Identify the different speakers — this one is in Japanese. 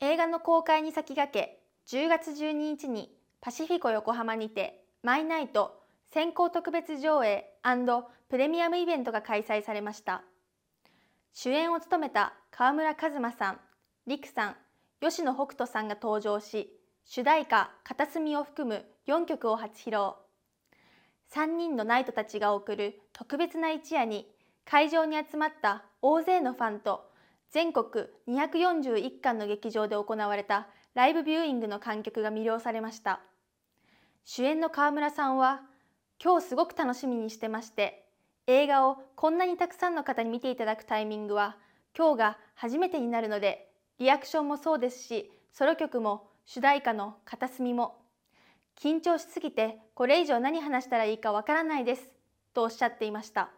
Speaker 1: 映画の公開に先駆け10月12日にパシフィコ横浜にてマイナイト先行特別上映プレミアムイベントが開催されました。主演を務めた川村一馬さん、陸さん、吉野北斗さんが登場し主題歌「片隅」を含む4曲を初披露。3人のナイトたちが送る特別な一夜に会場に集まった大勢のファンと全国241館の劇場で行われたライブビューイングの観客が魅了されました主演の川村さんは今日すごく楽しみにしてまして映画をこんなにたくさんの方に見ていただくタイミングは今日が初めてになるのでリアクションもそうですしソロ曲も主題歌の片隅も緊張しすぎてこれ以上何話したらいいかわからないですとおっしゃっていました。